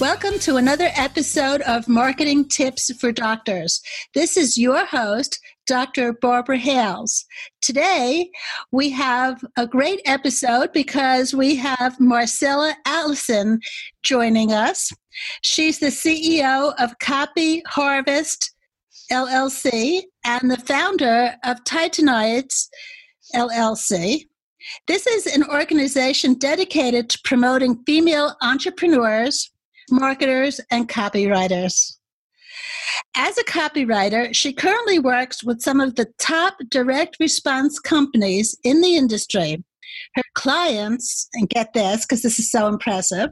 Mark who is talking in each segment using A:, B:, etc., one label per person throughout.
A: Welcome to another episode of Marketing Tips for Doctors. This is your host, Dr. Barbara Hales. Today, we have a great episode because we have Marcella Allison joining us. She's the CEO of Copy Harvest LLC and the founder of Titanides LLC. This is an organization dedicated to promoting female entrepreneurs marketers, and copywriters. As a copywriter, she currently works with some of the top direct response companies in the industry. Her clients, and get this because this is so impressive,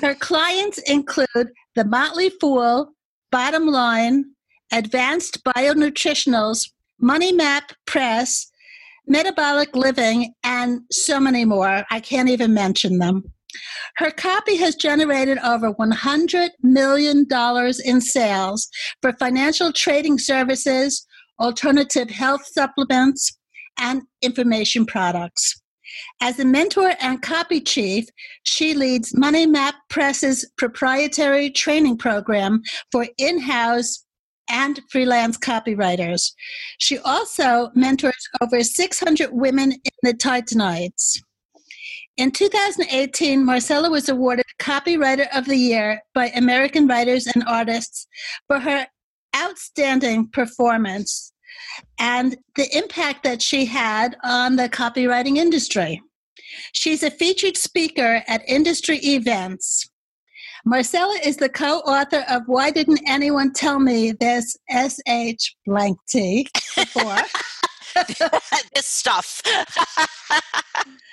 A: her clients include the Motley Fool, Bottom Line, Advanced Bionutritionals, Money Map Press, Metabolic Living, and so many more. I can't even mention them. Her copy has generated over $100 million in sales for financial trading services, alternative health supplements, and information products. As a mentor and copy chief, she leads Money Map Press's proprietary training program for in house and freelance copywriters. She also mentors over 600 women in the Titanides. In 2018, Marcella was awarded Copywriter of the Year by American Writers and Artists for her outstanding performance and the impact that she had on the copywriting industry. She's a featured speaker at industry events. Marcella is the co author of Why Didn't Anyone Tell Me This SH blank T before?
B: this stuff.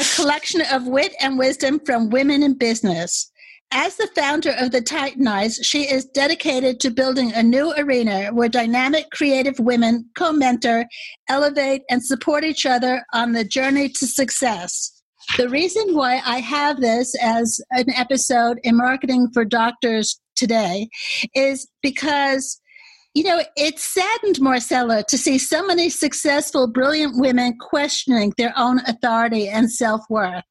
A: a collection of wit and wisdom from women in business. As the founder of the Titanides, she is dedicated to building a new arena where dynamic, creative women co mentor, elevate, and support each other on the journey to success. The reason why I have this as an episode in Marketing for Doctors today is because you know, it saddened Marcella to see so many successful, brilliant women questioning their own authority and self worth.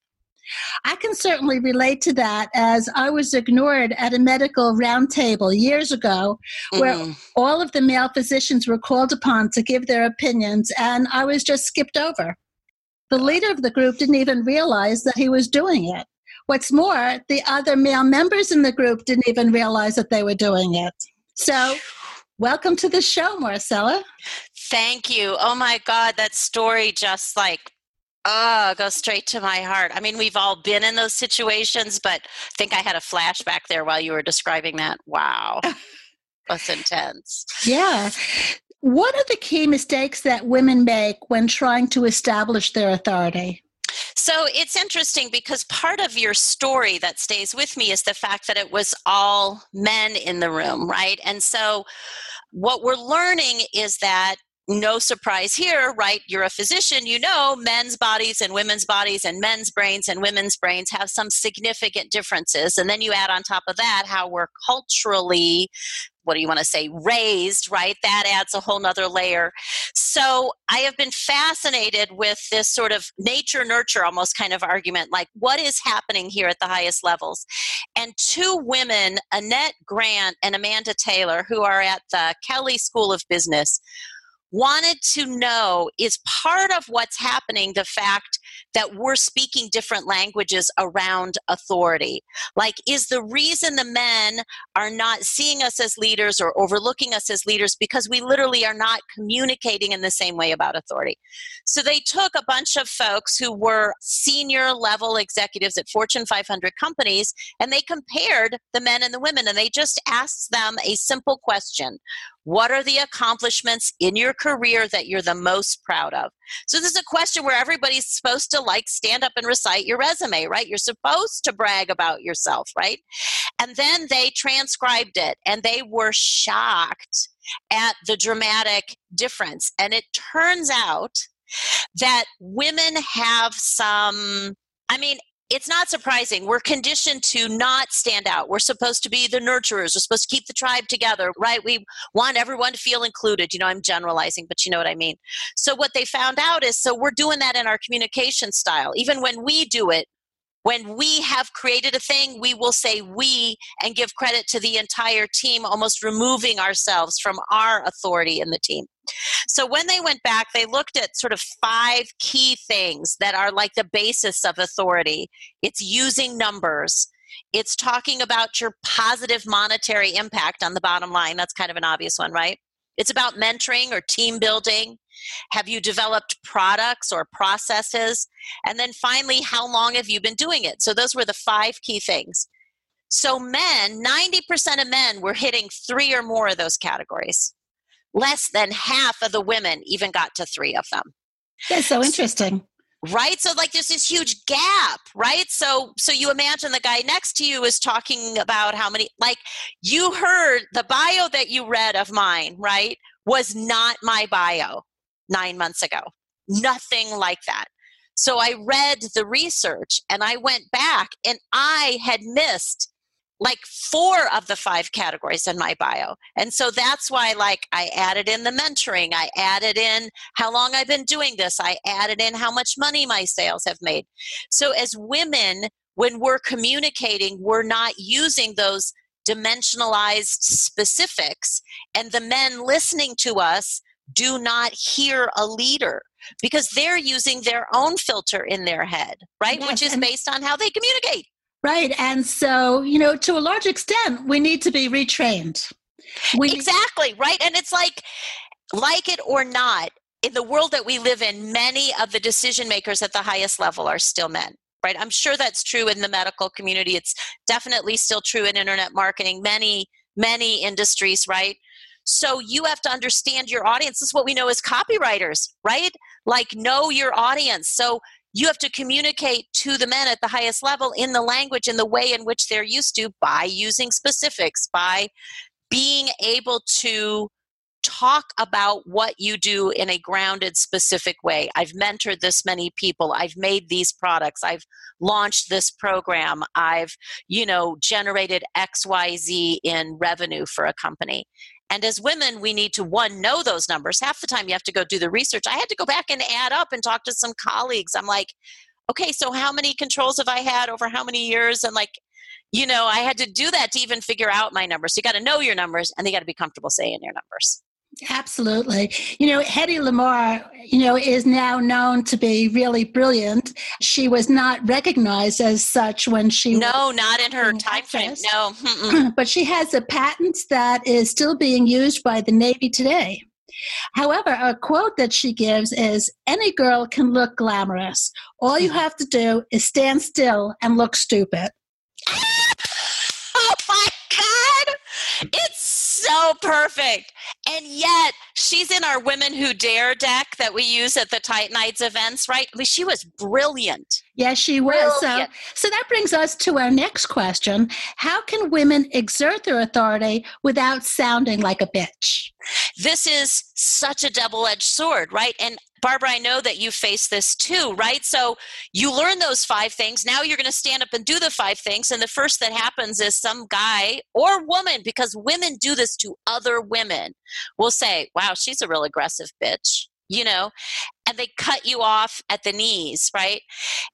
A: I can certainly relate to that as I was ignored at a medical roundtable years ago where mm. all of the male physicians were called upon to give their opinions and I was just skipped over. The leader of the group didn't even realize that he was doing it. What's more, the other male members in the group didn't even realize that they were doing it. So Welcome to the show, Marcella.
B: Thank you. Oh my God, that story just like oh goes straight to my heart. I mean, we've all been in those situations, but I think I had a flashback there while you were describing that. Wow. That's intense.
A: Yeah. What are the key mistakes that women make when trying to establish their authority?
B: So it's interesting because part of your story that stays with me is the fact that it was all men in the room, right? And so what we're learning is that no surprise here, right? You're a physician, you know men's bodies and women's bodies and men's brains and women's brains have some significant differences. And then you add on top of that how we're culturally what do you want to say raised right that adds a whole nother layer so i have been fascinated with this sort of nature nurture almost kind of argument like what is happening here at the highest levels and two women annette grant and amanda taylor who are at the kelley school of business wanted to know is part of what's happening the fact that we're speaking different languages around authority? Like, is the reason the men are not seeing us as leaders or overlooking us as leaders because we literally are not communicating in the same way about authority? So they took a bunch of folks who were senior level executives at Fortune 500 companies and they compared the men and the women and they just asked them a simple question what are the accomplishments in your career that you're the most proud of? So, this is a question where everybody's supposed to like stand up and recite your resume, right? You're supposed to brag about yourself, right? And then they transcribed it and they were shocked at the dramatic difference. And it turns out that women have some, I mean, it's not surprising. We're conditioned to not stand out. We're supposed to be the nurturers. We're supposed to keep the tribe together, right? We want everyone to feel included. You know, I'm generalizing, but you know what I mean. So, what they found out is so we're doing that in our communication style. Even when we do it, when we have created a thing, we will say we and give credit to the entire team, almost removing ourselves from our authority in the team. So when they went back, they looked at sort of five key things that are like the basis of authority it's using numbers. It's talking about your positive monetary impact on the bottom line. That's kind of an obvious one, right? It's about mentoring or team building. Have you developed products or processes? And then finally, how long have you been doing it? So those were the five key things. So men, 90% of men were hitting three or more of those categories. Less than half of the women even got to three of them.
A: That's so interesting
B: right? So like there's this huge gap right? So so you imagine the guy next to you is talking about how many like you heard the bio that you read of mine right was not my bio 9 months ago. Nothing like that. So i read the research and i went back and i had missed like four of the five categories in my bio. And so that's why like I added in the mentoring, I added in how long I've been doing this, I added in how much money my sales have made. So as women, when we're communicating, we're not using those dimensionalized specifics and the men listening to us do not hear a leader because they're using their own filter in their head, right? Yes, Which is based on how they communicate.
A: Right. And so, you know, to a large extent, we need to be retrained.
B: We exactly, right? And it's like, like it or not, in the world that we live in, many of the decision makers at the highest level are still men. Right. I'm sure that's true in the medical community. It's definitely still true in internet marketing, many, many industries, right? So you have to understand your audience. This is what we know as copywriters, right? Like know your audience. So you have to communicate to the men at the highest level in the language in the way in which they're used to by using specifics by being able to talk about what you do in a grounded specific way. I've mentored this many people. I've made these products. I've launched this program. I've you know generated xyz in revenue for a company and as women, we need to one, know those numbers. Half the time you have to go do the research. I had to go back and add up and talk to some colleagues. I'm like, okay, so how many controls have I had over how many years? And like, you know, I had to do that to even figure out my numbers. So you got to know your numbers and you got to be comfortable saying your numbers.
A: Absolutely. You know, Hedy Lamarr, you know, is now known to be really brilliant. She was not recognized as such when she
B: No, not in her time frame. No.
A: but she has a patent that is still being used by the Navy today. However, a quote that she gives is any girl can look glamorous. All you mm-hmm. have to do is stand still and look stupid.
B: oh my god. It's so perfect. And yet, she's in our Women Who Dare deck that we use at the Titanides events, right? I mean, she was brilliant.
A: Yes, she was. So, so that brings us to our next question How can women exert their authority without sounding like a bitch?
B: This is such a double edged sword, right? And Barbara, I know that you face this too, right? So you learn those five things. Now you're going to stand up and do the five things. And the first that happens is some guy or woman, because women do this to other women, will say, wow, she's a real aggressive bitch, you know? And they cut you off at the knees, right?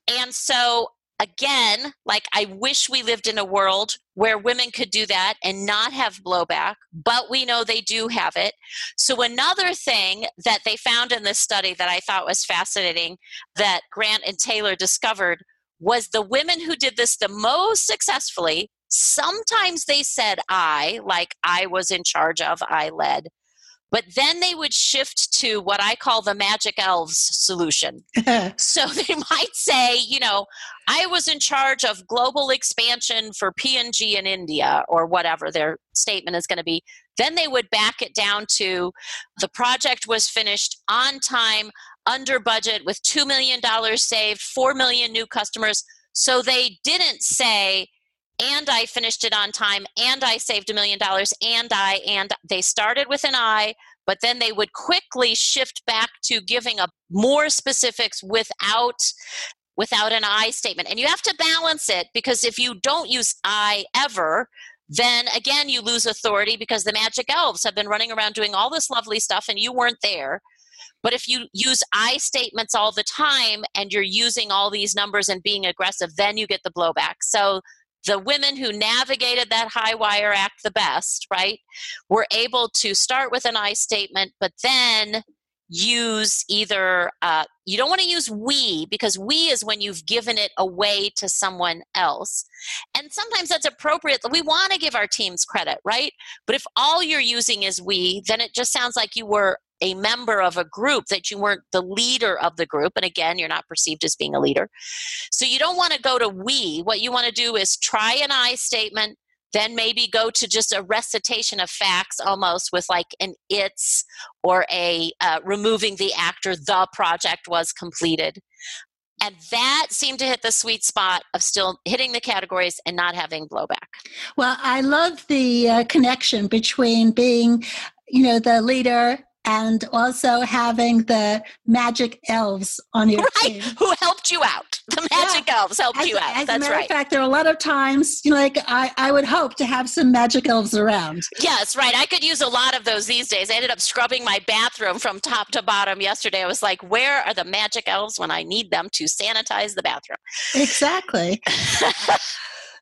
B: And so again, like I wish we lived in a world where women could do that and not have blowback, but we know they do have it. So, another thing that they found in this study that I thought was fascinating that Grant and Taylor discovered was the women who did this the most successfully. Sometimes they said I, like I was in charge of, I led. But then they would shift to what I call the magic elves solution. so they might say, you know, I was in charge of global expansion for P&G in India or whatever their statement is going to be. Then they would back it down to the project was finished on time, under budget, with $2 million saved, 4 million new customers. So they didn't say, and I finished it on time, and I saved a million dollars, and I, and they started with an I, but then they would quickly shift back to giving up more specifics without without an I statement. And you have to balance it because if you don't use I ever, then again you lose authority because the magic elves have been running around doing all this lovely stuff and you weren't there. But if you use I statements all the time and you're using all these numbers and being aggressive, then you get the blowback. So the women who navigated that high wire act the best, right, were able to start with an I statement, but then use either uh, you don't want to use we because we is when you've given it away to someone else. And sometimes that's appropriate we want to give our teams credit right? But if all you're using is we then it just sounds like you were a member of a group that you weren't the leader of the group and again you're not perceived as being a leader. So you don't want to go to we. What you want to do is try an i statement then maybe go to just a recitation of facts almost with like an it's or a uh, removing the actor the project was completed. And that seemed to hit the sweet spot of still hitting the categories and not having blowback.
A: Well i love the uh, connection between being you know the leader and also having the magic elves on your
B: right, team. who helped you out. The magic yeah. elves helped
A: as,
B: you out.
A: As
B: That's
A: a matter
B: right.
A: of fact, there are a lot of times, you know, like I, I would hope to have some magic elves around.
B: Yes, right. I could use a lot of those these days. I ended up scrubbing my bathroom from top to bottom yesterday. I was like, where are the magic elves when I need them to sanitize the bathroom?
A: Exactly.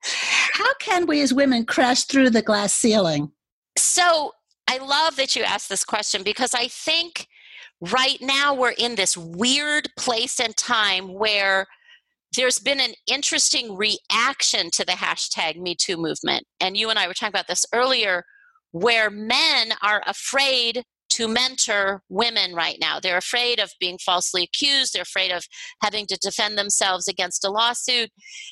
A: How can we as women crash through the glass ceiling?
B: So I love that you asked this question because I think right now we're in this weird place and time where there's been an interesting reaction to the hashtag MeToo movement. And you and I were talking about this earlier, where men are afraid to mentor women right now. They're afraid of being falsely accused, they're afraid of having to defend themselves against a lawsuit.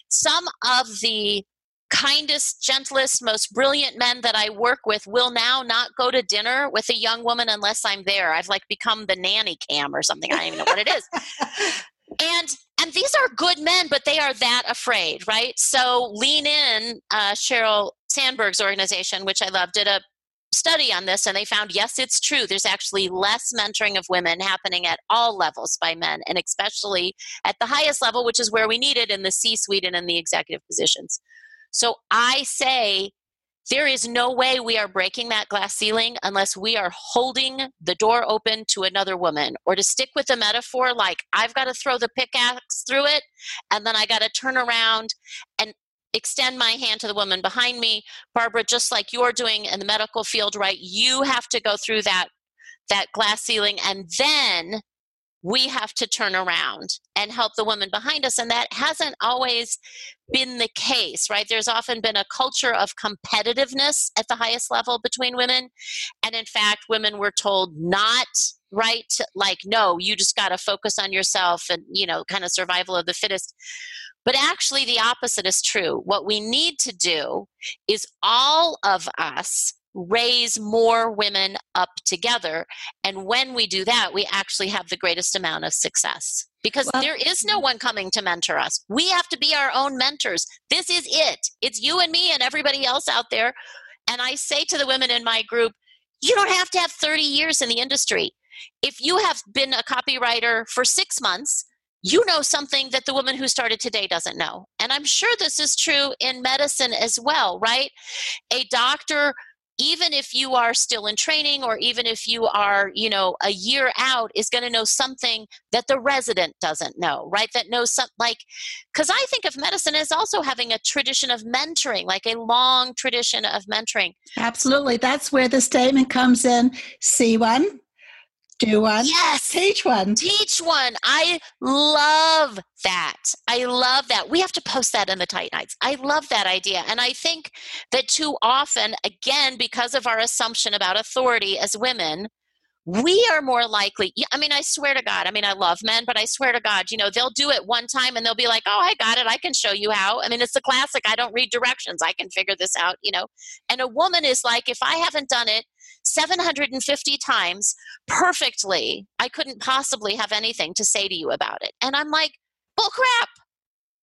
B: Some of the kindest, gentlest, most brilliant men that I work with will now not go to dinner with a young woman unless I'm there. I've like become the nanny cam or something. I don't even know what it is. and and these are good men, but they are that afraid, right? So lean in. Uh, Sheryl Sandberg's organization, which I love, did a study on this and they found yes it's true there's actually less mentoring of women happening at all levels by men and especially at the highest level which is where we need it in the c suite and in the executive positions so I say there is no way we are breaking that glass ceiling unless we are holding the door open to another woman. Or to stick with the metaphor, like I've got to throw the pickaxe through it and then I got to turn around and extend my hand to the woman behind me. Barbara, just like you're doing in the medical field, right? You have to go through that that glass ceiling and then we have to turn around and help the woman behind us. And that hasn't always been the case, right? There's often been a culture of competitiveness at the highest level between women. And in fact, women were told not right like no you just got to focus on yourself and you know kind of survival of the fittest but actually the opposite is true what we need to do is all of us raise more women up together. And when we do that, we actually have the greatest amount of success because well, there is no one coming to mentor us. We have to be our own mentors. This is it. It's you and me and everybody else out there. And I say to the women in my group, you don't have to have 30 years in the industry. If you have been a copywriter for six months, you know something that the woman who started today doesn't know. And I'm sure this is true in medicine as well, right? A doctor even if you are still in training or even if you are you know a year out is going to know something that the resident doesn't know right? That knows some like because i think of medicine as also having a tradition of mentoring like a long tradition of mentoring.
A: Absolutely. That's where the statement comes in. See one do one.
B: Yes.
A: Teach one.
B: Teach one. I love that. I love that. We have to post that in the Titanides. I love that idea. And I think that too often, again, because of our assumption about authority as women, we are more likely i mean i swear to god i mean i love men but i swear to god you know they'll do it one time and they'll be like oh i got it i can show you how i mean it's the classic i don't read directions i can figure this out you know and a woman is like if i haven't done it 750 times perfectly i couldn't possibly have anything to say to you about it and i'm like bull crap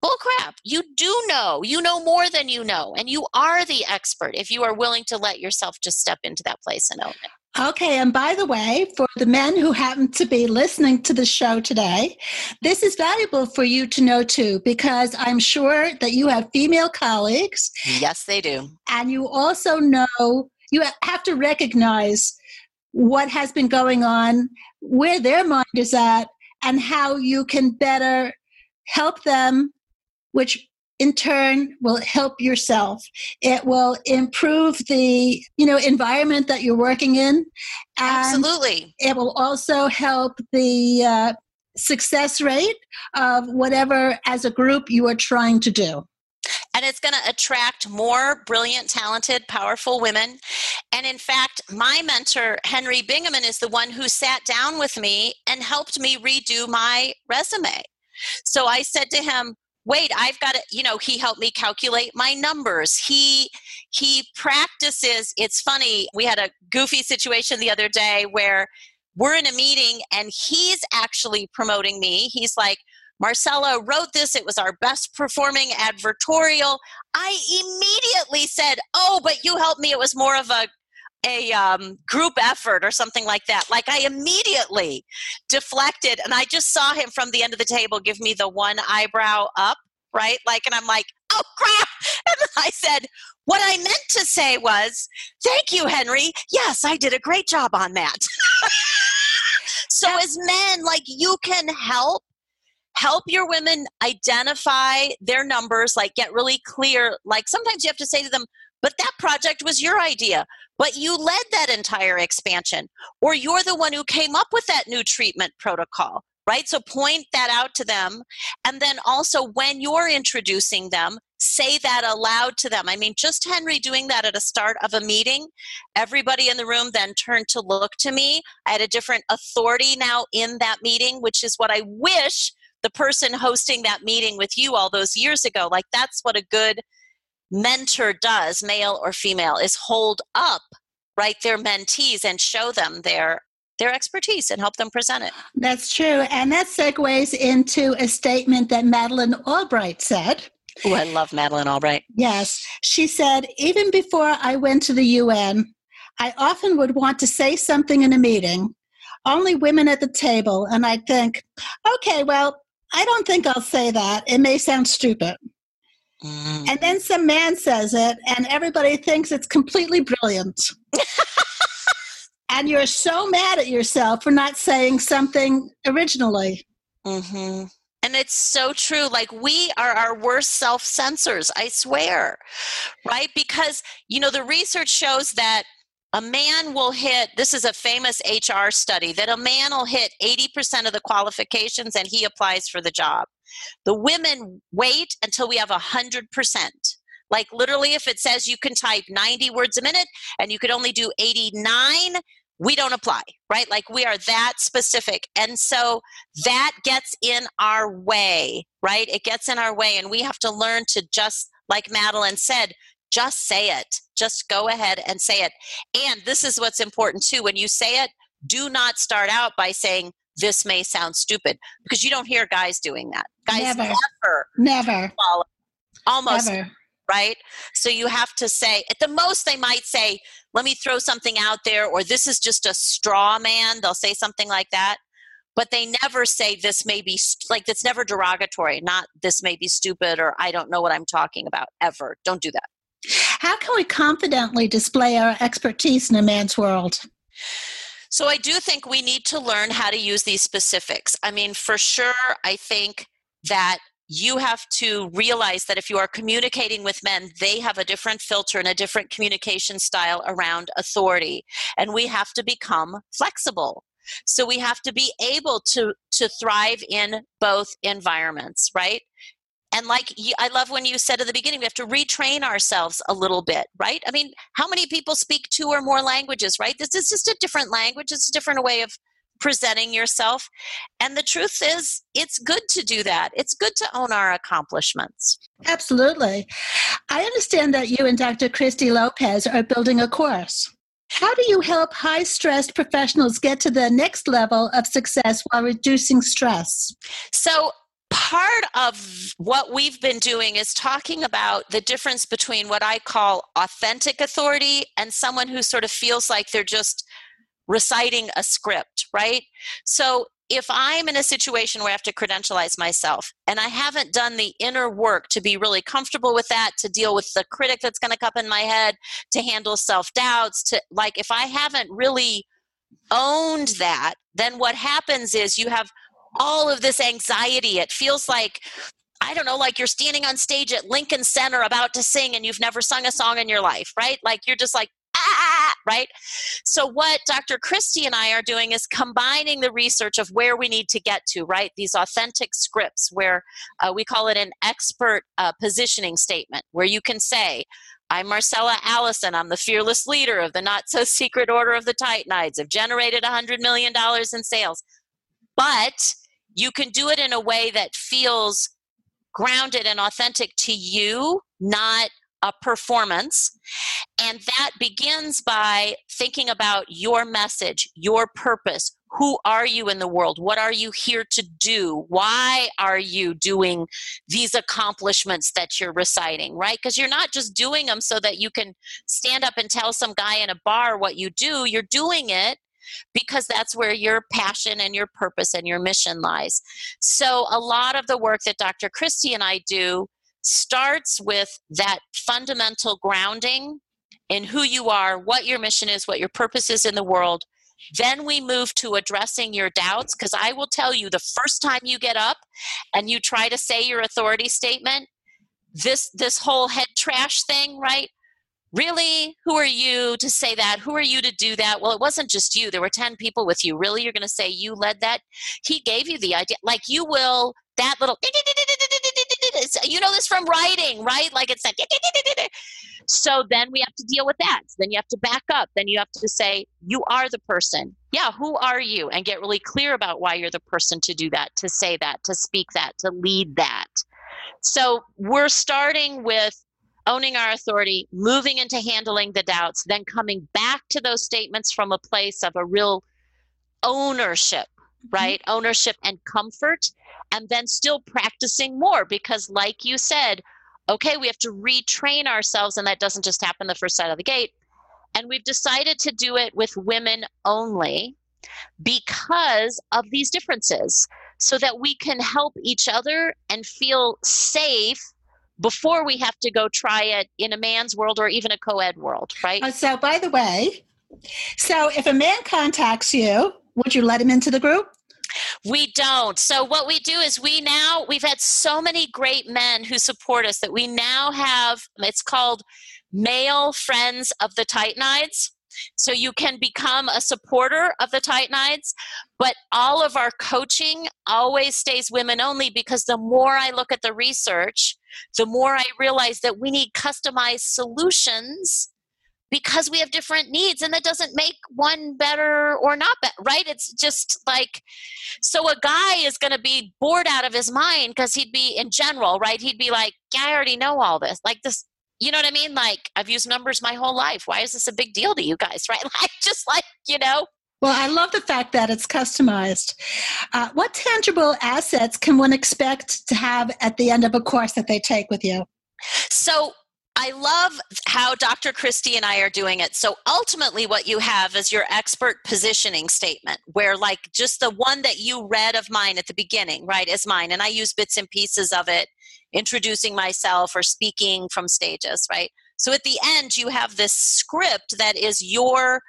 B: bull crap. You do know. You know more than you know. And you are the expert if you are willing to let yourself just step into that place and own it.
A: Okay, and by the way, for the men who happen to be listening to the show today, this is valuable for you to know too, because I'm sure that you have female colleagues.
B: Yes, they do.
A: And you also know, you have to recognize what has been going on, where their mind is at, and how you can better help them, which in turn will help yourself. It will improve the you know environment that you're working in
B: absolutely.
A: it will also help the uh, success rate of whatever as a group you are trying to do
B: and it's going to attract more brilliant, talented, powerful women. And in fact, my mentor, Henry Bingaman, is the one who sat down with me and helped me redo my resume. So I said to him, wait i've got to you know he helped me calculate my numbers he he practices it's funny we had a goofy situation the other day where we're in a meeting and he's actually promoting me he's like Marcella wrote this. It was our best performing advertorial. I immediately said, Oh, but you helped me. It was more of a a um, group effort or something like that. Like I immediately deflected, and I just saw him from the end of the table give me the one eyebrow up, right? Like, and I'm like, oh crap! And I said, what I meant to say was, thank you, Henry. Yes, I did a great job on that. so as men, like you can help help your women identify their numbers like get really clear like sometimes you have to say to them but that project was your idea but you led that entire expansion or you're the one who came up with that new treatment protocol right? So point that out to them and then also when you're introducing them say that aloud to them. I mean just henry doing that at a start of a meeting everybody in the room then turned to look to me. I had a different authority now in that meeting which is what i wish the person hosting that meeting with you all those years ago. Like that's what a good mentor does, male or female, is hold up right their mentees and show them their their expertise and help them present it.
A: That's true. And that segues into a statement that Madeleine Albright said.
B: Oh, I love Madeleine Albright.
A: Yes. She said, even before I went to the UN, I often would want to say something in a meeting, only women at the table, and I'd think, okay, well, I don't think I'll say that. It may sound stupid. Mm. And then some man says it, and everybody thinks it's completely brilliant. and you're so mad at yourself for not saying something originally.
B: Mm-hmm. And it's so true. Like, we are our worst self censors, I swear. Right? Because, you know, the research shows that a man will hit this is a famous hr study that a man will hit 80% of the qualifications and he applies for the job. The women wait until we have 100% like literally if it says you can type 90 words a minute and you could only do 89 we don't apply right? Like we are that specific. And so that gets in our way right? It gets in our way and we have to learn to just like Madeleine said just say it. Just go ahead and say it. And this is what's important too. When you say it, do not start out by saying, this may sound stupid because you don't hear guys doing that. Guys
A: never,
B: never,
A: never,
B: follow, almost never. right. So you have to say at the most they might say, "Let me throw something out there," or "This is just a straw man." They'll say something like that, but they never say, "This may be st-. like that's never derogatory." Not "This may be stupid" or "I don't know what I'm talking about." Ever, don't do that.
A: How can we confidently display our expertise in a man's world?
B: So, I do think we need to learn how to use these specifics. I mean, for sure, I think that you have to realize that if you are communicating with men, they have a different filter and a different communication style around authority. And we have to become flexible. So we have to be able to to thrive in both environments, right? And like i love when you said at the beginning we have to retrain ourselves a little bit right? I mean how many people speak two or more languages right? This is just a different language. It's a different way of presenting yourself. And the truth is it's good to do that. It's good to own our accomplishments.
A: Absolutely. I understand that you and dr christy lopez are building a course. How do you help high stressed professionals get to the next level of success while reducing stress?
B: So, part of what we've been doing is talking about the difference between what I call authentic authority and someone who sort of feels like they're just reciting a script, right? So if I'm in a situation where I have to credentialize myself and I haven't done the inner work to be really comfortable with that, to deal with the critic that's going to come in my head, to handle self doubts, to like if I haven't really owned that, then what happens is you have all of this anxiety. It feels like I don't know, like you're standing on stage at Lincoln Center about to sing and you've never sung a song in your life, right? Like you're just like, ah, right? So, what Dr. Christie and I are doing is combining the research of where we need to get to, right? These authentic scripts where uh, we call it an expert uh, positioning statement, where you can say, I'm Marcella Allison. I'm the fearless leader of the not so secret order of the Titanides. I've generated $100 million in sales. But you can do it in a way that feels grounded and authentic to you, not a performance. And that begins by thinking about your message, your purpose. Who are you in the world? What are you here to do? Why are you doing these accomplishments that you're reciting, right? Because you're not just doing them so that you can stand up and tell some guy in a bar what you do. You're doing it because that's where your passion and your purpose and your mission lies. So, a lot of the work that Dr. Christie and I do starts with that fundamental grounding in who you are, what your mission is, what your purpose is in the world. Then we move to addressing your doubts because I will tell you the first time you get up and you try to say your authority statement, this this whole head trash thing, right? Really? Who are you to say that? Who are you to do that? Well, it wasn't just you. There were 10 people with you. Really? You're going to say you led that? He gave you the idea. Like you will, that little, you know this from writing, right? Like it's that. So then we have to deal with that. Then you have to back up. Then you have to say, you are the person. Yeah, who are you? And get really clear about why you're the person to do that, to say that, to speak that, to lead that. So we're starting with owning our authority, moving into handling the doubts, then coming back to those statements from a place of a real ownership, mm-hmm. right? Mm-hmm. Ownership and comfort, and then still practicing more because, like you said, okay, we have to retrain ourselves, and that doesn't just happen the first side of the gate. And we've decided to do it with women only because of these differences so that we can help each other and feel safe before we have to go try it in a man's world or even a co-ed world right
A: uh, so by the way so if a man contacts you would you let him into the group
B: we don't. So what we do is we now we've had so many great men who support us that we now have it's called male friends of the Titanides. So you can become a supporter of the Titanides, but all of our coaching always stays women only because the more I look at the research, the more I realize that we need customized solutions because we have different needs and that doesn't make one better or not better right? It's just like so a guy is going to be bored out of his mind because he'd be in general right? He'd be like i already know all this. Like this you know what I mean? Like, I've used numbers my whole life. Why is this a big deal to you guys, right? Like, just like, you know.
A: Well, I love the fact that it's customized. Uh, what tangible assets can one expect to have at the end of a course that they take with you?
B: So, I love how Dr. Christie and I are doing it. So ultimately, what you have is your expert positioning statement, where, like, just the one that you read of mine at the beginning, right, is mine. And I use bits and pieces of it, introducing myself or speaking from stages, right? So at the end, you have this script that is your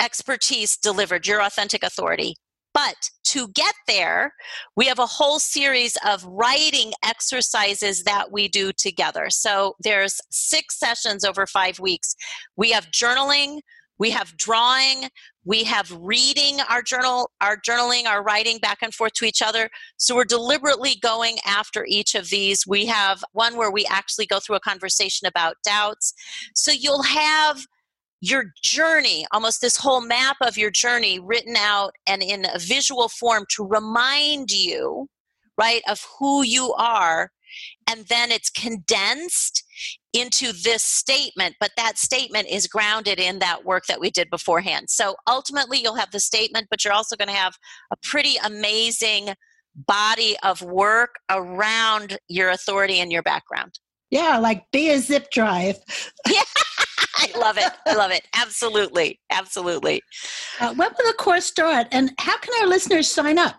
B: expertise delivered, your authentic authority. But to get there, we have a whole series of writing exercises that we do together. So there's six sessions over five weeks. We have journaling, we have drawing, we have reading our journal, our journaling, our writing back and forth to each other. So we're deliberately going after each of these. We have one where we actually go through a conversation about doubts. So you'll have your journey, almost this whole map of your journey written out and in a visual form to remind you, right, of who you are. And then it's condensed into this statement, but that statement is grounded in that work that we did beforehand. So ultimately, you'll have the statement, but you're also going to have a pretty amazing body of work around your authority and your background.
A: Yeah, like be a zip drive.
B: yeah, I love it. I love it. Absolutely. Absolutely.
A: Uh, when will the course start and how can our listeners sign up?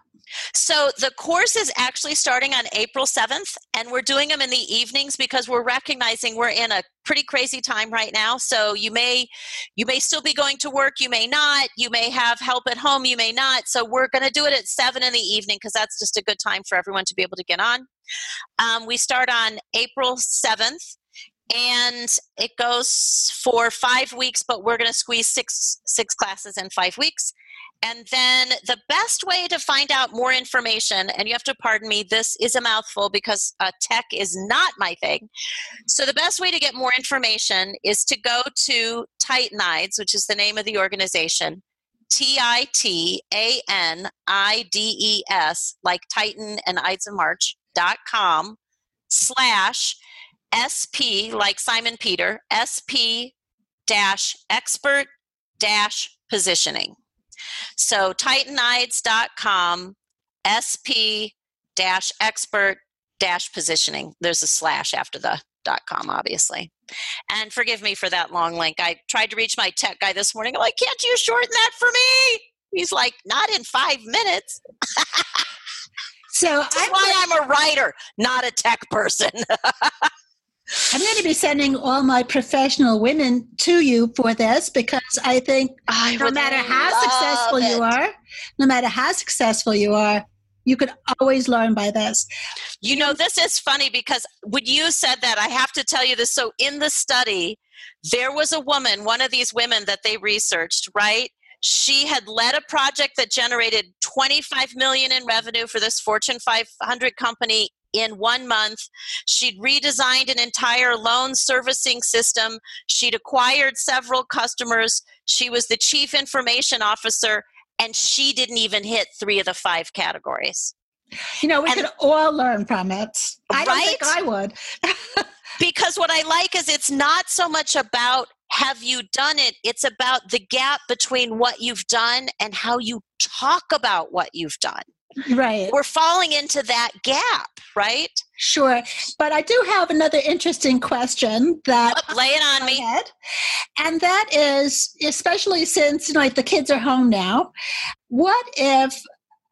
B: So the course is actually starting on April 7th, and we're doing them in the evenings because we're recognizing we're in a pretty crazy time right now. So you may you may still be going to work, you may not, you may have help at home, you may not. So we're going to do it at seven in the evening because that's just a good time for everyone to be able to get on. Um, we start on April 7th and it goes for five weeks but we're going to squeeze six six classes in five weeks and then the best way to find out more information, and you have to pardon me, this is a mouthful because uh, tech is not my thing. So the best way to get more information is to go to Titanides, which is the name of the organization, T I T A N I D E S, like Titan and Ides of March, dot com slash SP, like Simon Peter, SP dash expert dash positioning. So titanides.com, SP dash expert dash positioning. There's a slash after the dot com, obviously. And forgive me for that long link. I tried to reach my tech guy this morning. I'm like, can't you shorten that for me? He's like, not in five minutes.
A: so
B: that's why I'm a writer, not a tech person.
A: I'm going to be sending all my professional women to you for this because I think I no matter how successful
B: it.
A: you are, no matter how successful you are, you could always learn by this.
B: You know, this is funny because when you said that, I have to tell you this. So, in the study, there was a woman, one of these women that they researched, right? She had led a project that generated 25 million in revenue for this Fortune 500 company in one month. She'd redesigned an entire loan servicing system. She'd acquired several customers. She was the chief information officer, and she didn't even hit three of the five categories.
A: You know, we and, could all learn from it. I don't think I would.
B: because what I like is it's not so much about have you done it, it's about the gap between what you've done and how you talk about what you've done.
A: Right.
B: We're falling into that gap, right?
A: Sure. But I do have another interesting question that
B: oh, lay it on me.
A: Head, and that is, especially since you know, like the kids are home now, what if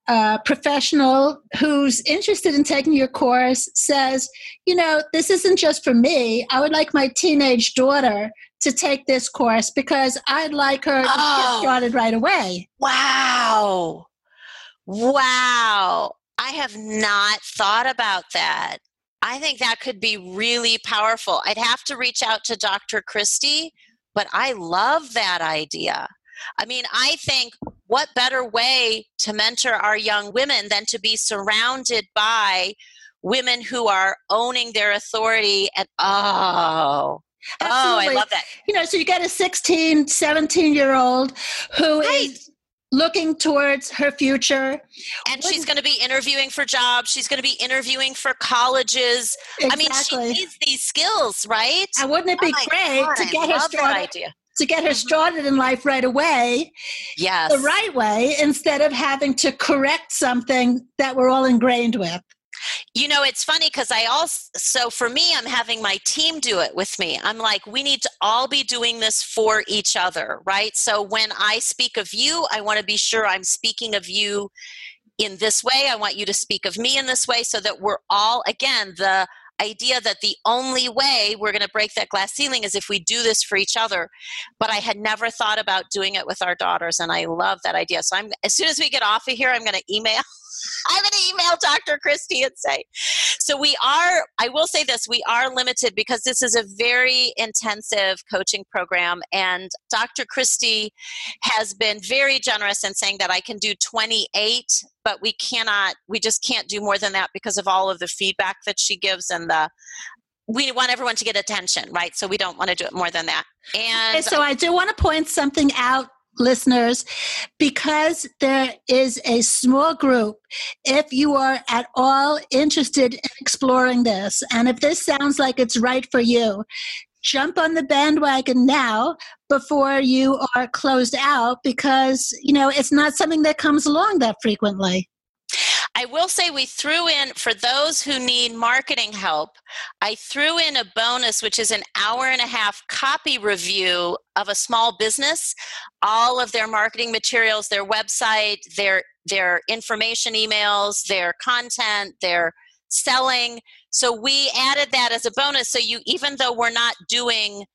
A: a professional who's interested in taking your course says, you know, this isn't just for me. I would like my teenage daughter to take this course because I'd like her to oh. get started right away.
B: Wow. Wow. I have not thought about that. I think that could be really powerful. I'd have to reach out to Dr. Christie, but I love that idea. I mean, I think what better way to mentor our young women than to be surrounded by women who are owning their authority and oh Absolutely. Oh, I love that.
A: You know, so you got a 16, 17 year old who right. is looking towards her future.
B: And she's going to be interviewing for jobs. She's going to be interviewing for colleges. Exactly. I mean, she needs these skills, right?
A: And wouldn't it be oh great God, to get her started? To get her started in life right away,
B: yes,
A: the right way, instead of having to correct something that we're all ingrained with.
B: You know, it's funny because I also, so for me, I'm having my team do it with me. I'm like, we need to all be doing this for each other, right? So when I speak of you, I want to be sure I'm speaking of you in this way. I want you to speak of me in this way so that we're all, again, the idea that the only way we're going to break that glass ceiling is if we do this for each other. But I had never thought about doing it with our daughters, and I love that idea. So I'm as soon as we get off of here, I'm going to email I'm going to email Dr. Christie and say. So we are, I will say this, we are limited because this is a very intensive coaching program. And Dr. Christie has been very generous in saying that I can do 28, but we cannot, we just can't do more than that because of all of the feedback that she gives and the we want everyone to get attention, right? So we don't want to do it more than that. And
A: okay, so I do want to point something out listeners, because there is a small group, if you are at all interested in exploring this, and if this sounds like it's right for you, jump on the bandwagon now before you are closed out because, you know, it's not something that comes along that frequently.
B: I will say we threw in, for those who need marketing help, I threw in a bonus, which is an hour and a half copy review of a small business, all of their marketing materials, their website, their their information emails, their content, their selling. So we added that as a bonus. So you, even though we're not doing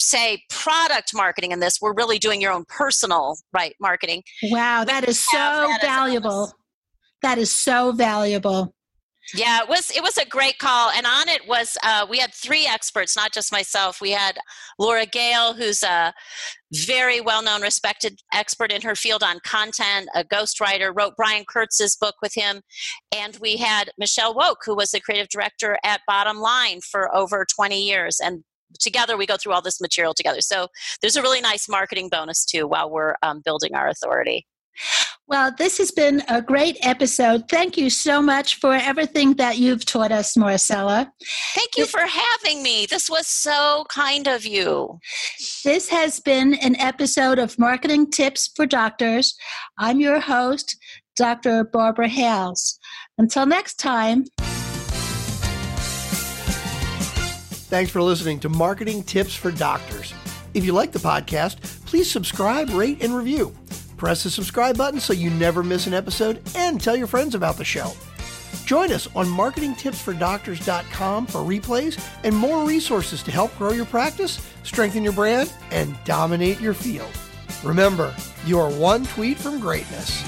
B: say product marketing in this we're really doing your own personal right marketing
A: wow that is so valuable that is so valuable
B: yeah it was it was a great call and on it was uh, we had three experts not just myself we had laura gale who's a very well-known respected expert in her field on content a ghostwriter wrote brian kurtz's book with him and we had michelle woke who was the creative director at bottom line for over 20 years and together we go through all this material together. So there's a really nice marketing bonus too while we're um, building our authority.
A: Well, this has been a great episode. Thank you so much for everything that you've taught us, Marcella.
B: Thank you for having me. This was so kind of you.
A: This has been an episode of Marketing Tips for Doctors. I'm your host, Dr. Barbara Hales. Until next time.
C: Thanks for listening to Marketing Tips for Doctors. If you like the podcast, please subscribe, rate, and review. Press the subscribe button so you never miss an episode and tell your friends about the show. Join us on marketingtipsfordoctors.com for replays and more resources to help grow your practice, strengthen your brand, and dominate your field. Remember, you are one tweet from greatness.